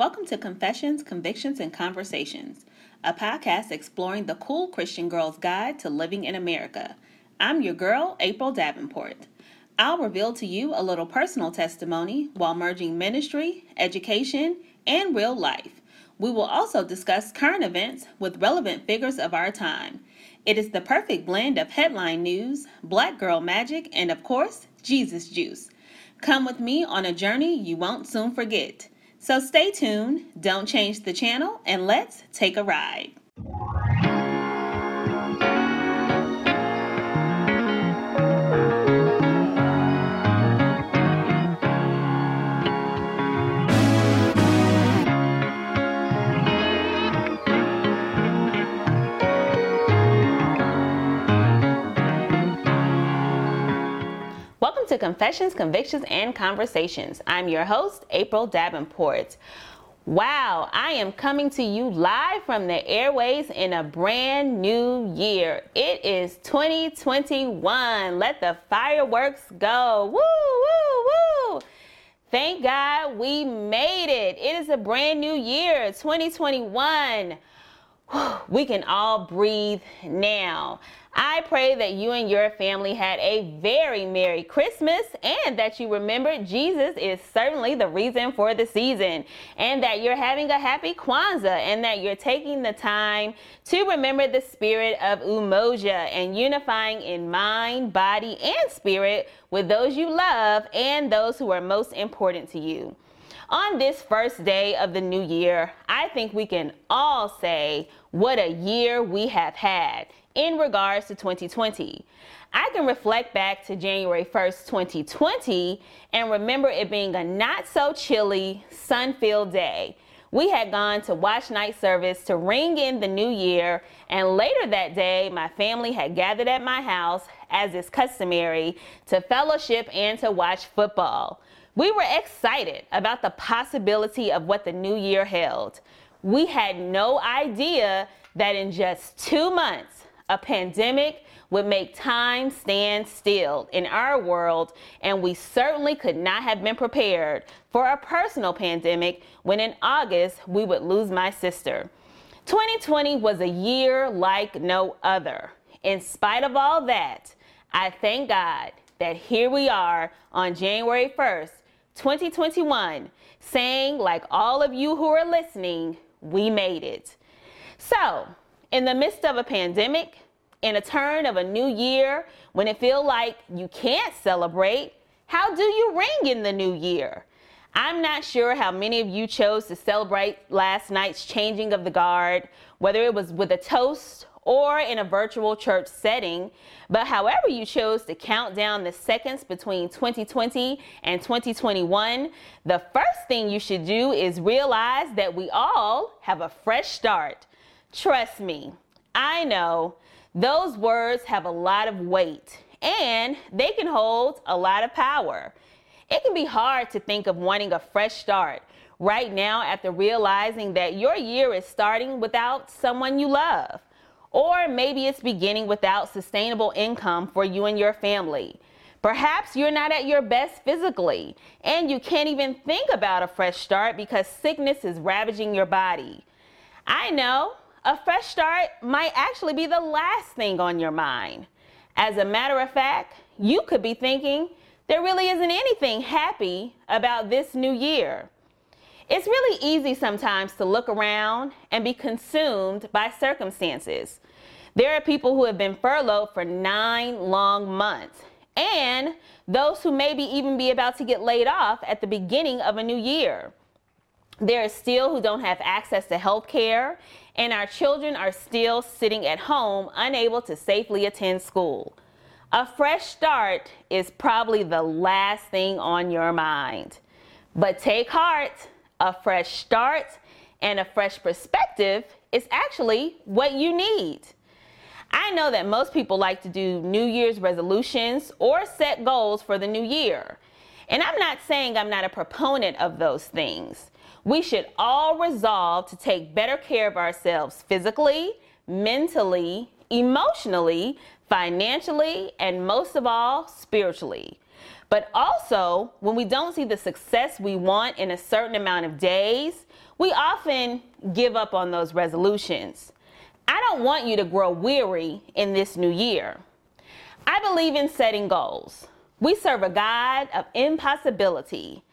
Welcome to Confessions, Convictions, and Conversations, a podcast exploring the cool Christian girl's guide to living in America. I'm your girl, April Davenport. I'll reveal to you a little personal testimony while merging ministry, education, and real life. We will also discuss current events with relevant figures of our time. It is the perfect blend of headline news, black girl magic, and of course, Jesus juice. Come with me on a journey you won't soon forget. So stay tuned, don't change the channel, and let's take a ride. Confessions, Convictions, and Conversations. I'm your host, April Davenport. Wow, I am coming to you live from the airways in a brand new year. It is 2021. Let the fireworks go. Woo, woo, woo. Thank God we made it. It is a brand new year, 2021. We can all breathe now. I pray that you and your family had a very Merry Christmas and that you remember Jesus is certainly the reason for the season and that you're having a happy Kwanzaa and that you're taking the time to remember the spirit of Umoja and unifying in mind, body, and spirit with those you love and those who are most important to you. On this first day of the new year, I think we can all say what a year we have had in regards to 2020. I can reflect back to January 1st, 2020, and remember it being a not so chilly, sun filled day. We had gone to watch night service to ring in the new year, and later that day, my family had gathered at my house, as is customary, to fellowship and to watch football. We were excited about the possibility of what the new year held. We had no idea that in just two months, a pandemic would make time stand still in our world, and we certainly could not have been prepared for a personal pandemic when in August we would lose my sister. 2020 was a year like no other. In spite of all that, I thank God that here we are on January 1st, 2021, saying, like all of you who are listening, we made it. So, in the midst of a pandemic, in a turn of a new year, when it feel like you can't celebrate, how do you ring in the new year? I'm not sure how many of you chose to celebrate last night's changing of the guard, whether it was with a toast or in a virtual church setting. But however you chose to count down the seconds between 2020 and 2021, the first thing you should do is realize that we all have a fresh start. Trust me, I know those words have a lot of weight and they can hold a lot of power. It can be hard to think of wanting a fresh start right now after realizing that your year is starting without someone you love. Or maybe it's beginning without sustainable income for you and your family. Perhaps you're not at your best physically and you can't even think about a fresh start because sickness is ravaging your body. I know a fresh start might actually be the last thing on your mind. As a matter of fact, you could be thinking there really isn't anything happy about this new year. It's really easy sometimes to look around and be consumed by circumstances. There are people who have been furloughed for nine long months, and those who maybe even be about to get laid off at the beginning of a new year. There are still who don't have access to health care and our children are still sitting at home unable to safely attend school. A fresh start is probably the last thing on your mind. But take heart, a fresh start and a fresh perspective is actually what you need. I know that most people like to do New Year's resolutions or set goals for the new year. And I'm not saying I'm not a proponent of those things we should all resolve to take better care of ourselves physically, mentally, emotionally, financially, and most of all, spiritually. But also, when we don't see the success we want in a certain amount of days, we often give up on those resolutions. I don't want you to grow weary in this new year. I believe in setting goals. We serve a God of impossibility,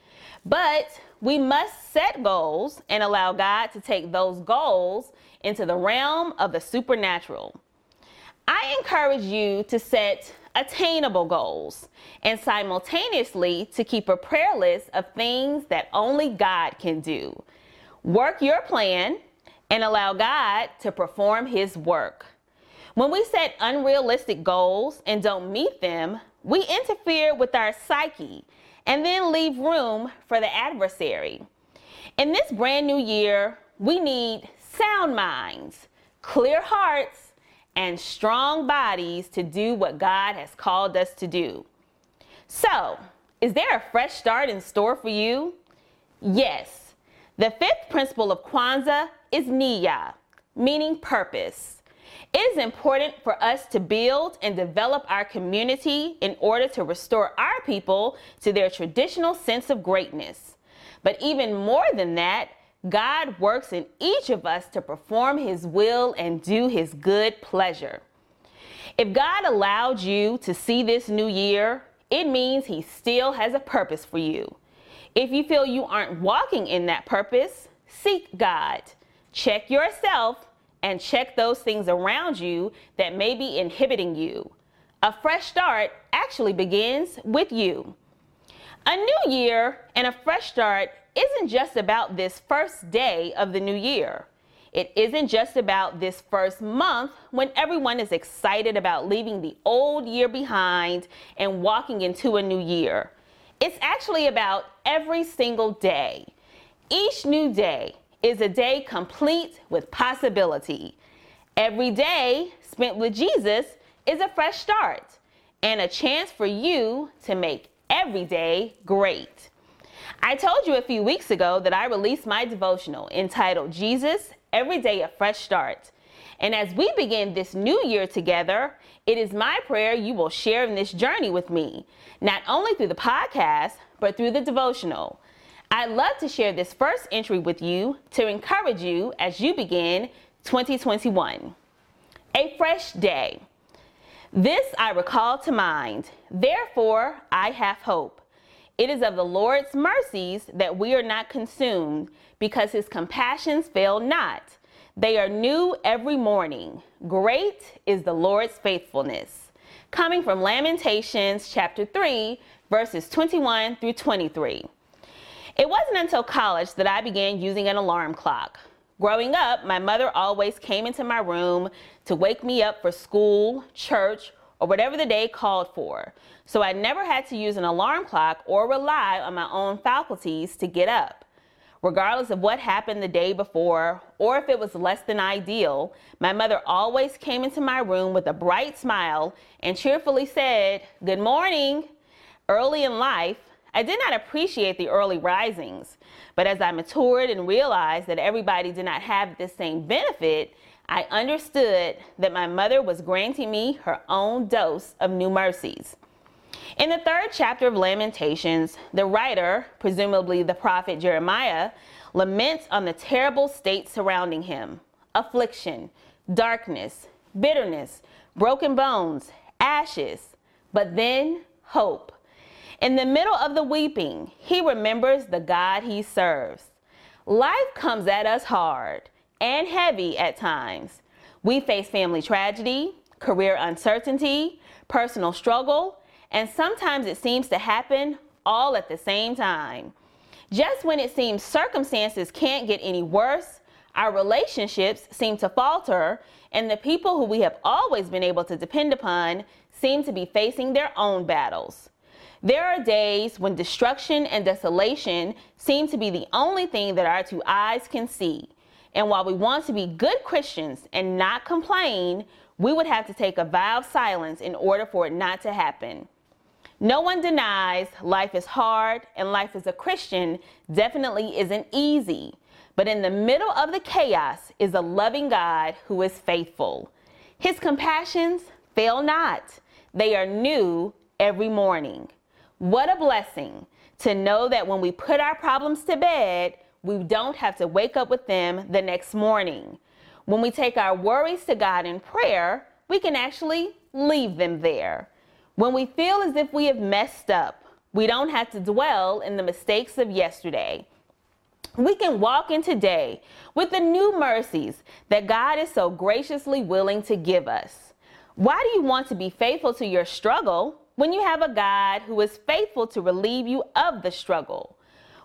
but we must set goals and allow God to take those goals into the realm of the supernatural. I encourage you to set attainable goals and simultaneously to keep a prayer list of things that only God can do. Work your plan and allow God to perform His work. When we set unrealistic goals and don't meet them, we interfere with our psyche and then leave room for the adversary. In this brand new year, we need sound minds, clear hearts, and strong bodies to do what God has called us to do. So, is there a fresh start in store for you? Yes. The fifth principle of Kwanzaa is Nia, meaning purpose. It is important for us to build and develop our community in order to restore our people to their traditional sense of greatness. But even more than that, God works in each of us to perform His will and do His good pleasure. If God allowed you to see this new year, it means He still has a purpose for you. If you feel you aren't walking in that purpose, seek God. Check yourself and check those things around you that may be inhibiting you. A fresh start actually begins with you. A new year and a fresh start isn't just about this first day of the new year. It isn't just about this first month when everyone is excited about leaving the old year behind and walking into a new year. It's actually about every single day. Each new day, is a day complete with possibility. Every day spent with Jesus is a fresh start and a chance for you to make every day great. I told you a few weeks ago that I released my devotional entitled Jesus Every Day a Fresh Start. And as we begin this new year together, it is my prayer you will share in this journey with me, not only through the podcast, but through the devotional. I'd love to share this first entry with you to encourage you as you begin 2021. A fresh day. This I recall to mind. Therefore, I have hope. It is of the Lord's mercies that we are not consumed, because his compassions fail not. They are new every morning. Great is the Lord's faithfulness. Coming from Lamentations chapter 3, verses 21 through 23. It wasn't until college that I began using an alarm clock. Growing up, my mother always came into my room to wake me up for school, church, or whatever the day called for. So I never had to use an alarm clock or rely on my own faculties to get up. Regardless of what happened the day before, or if it was less than ideal, my mother always came into my room with a bright smile and cheerfully said, Good morning. Early in life, I did not appreciate the early risings, but as I matured and realized that everybody did not have the same benefit, I understood that my mother was granting me her own dose of new mercies. In the third chapter of Lamentations, the writer, presumably the prophet Jeremiah, laments on the terrible state surrounding him affliction, darkness, bitterness, broken bones, ashes, but then hope. In the middle of the weeping, he remembers the God he serves. Life comes at us hard and heavy at times. We face family tragedy, career uncertainty, personal struggle, and sometimes it seems to happen all at the same time. Just when it seems circumstances can't get any worse, our relationships seem to falter, and the people who we have always been able to depend upon seem to be facing their own battles. There are days when destruction and desolation seem to be the only thing that our two eyes can see. And while we want to be good Christians and not complain, we would have to take a vow of silence in order for it not to happen. No one denies life is hard and life as a Christian definitely isn't easy. But in the middle of the chaos is a loving God who is faithful. His compassions fail not, they are new every morning. What a blessing to know that when we put our problems to bed, we don't have to wake up with them the next morning. When we take our worries to God in prayer, we can actually leave them there. When we feel as if we have messed up, we don't have to dwell in the mistakes of yesterday. We can walk in today with the new mercies that God is so graciously willing to give us. Why do you want to be faithful to your struggle when you have a God who is faithful to relieve you of the struggle?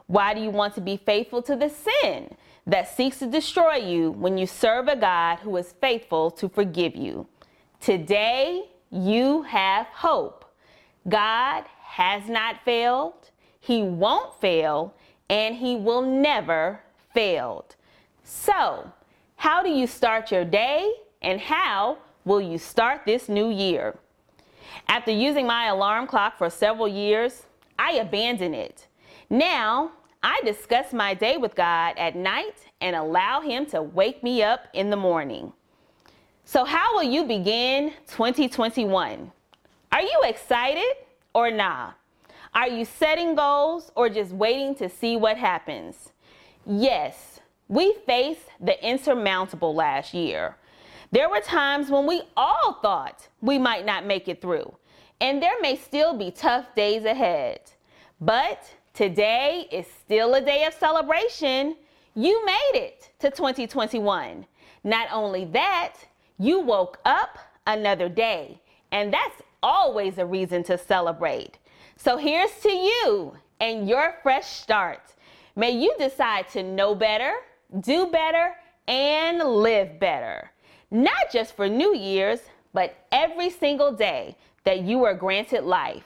Why do you want to be faithful to the sin that seeks to destroy you when you serve a God who is faithful to forgive you? Today, you have hope. God has not failed, He won't fail, and He will never fail. So, how do you start your day and how will you start this new year? After using my alarm clock for several years, I abandoned it. Now, I discuss my day with God at night and allow Him to wake me up in the morning. So, how will you begin 2021? Are you excited? or nah? Are you setting goals or just waiting to see what happens? Yes, we faced the insurmountable last year. There were times when we all thought we might not make it through, and there may still be tough days ahead. But today is still a day of celebration. You made it to 2021. Not only that, you woke up another day, and that's always a reason to celebrate. So here's to you and your fresh start. May you decide to know better, do better, and live better. Not just for New Year's, but every single day that you are granted life.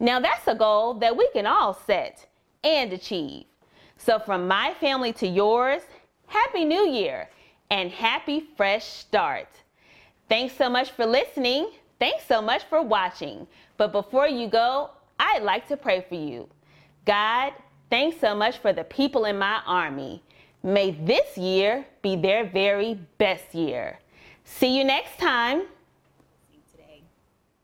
Now, that's a goal that we can all set and achieve. So, from my family to yours, Happy New Year and happy fresh start. Thanks so much for listening. Thanks so much for watching. But before you go, I'd like to pray for you. God, thanks so much for the people in my army. May this year be their very best year. See you next time.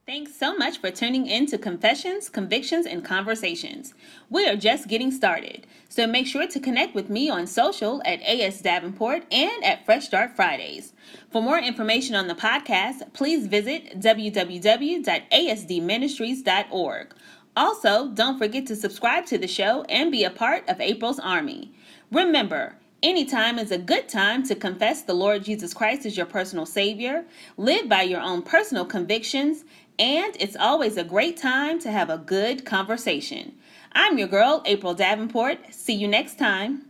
Thanks so much for tuning in to Confessions, Convictions, and Conversations. We are just getting started, so make sure to connect with me on social at AS Davenport and at Fresh Start Fridays. For more information on the podcast, please visit www.asdministries.org. Also, don't forget to subscribe to the show and be a part of April's Army. Remember, Anytime is a good time to confess the Lord Jesus Christ as your personal Savior, live by your own personal convictions, and it's always a great time to have a good conversation. I'm your girl, April Davenport. See you next time.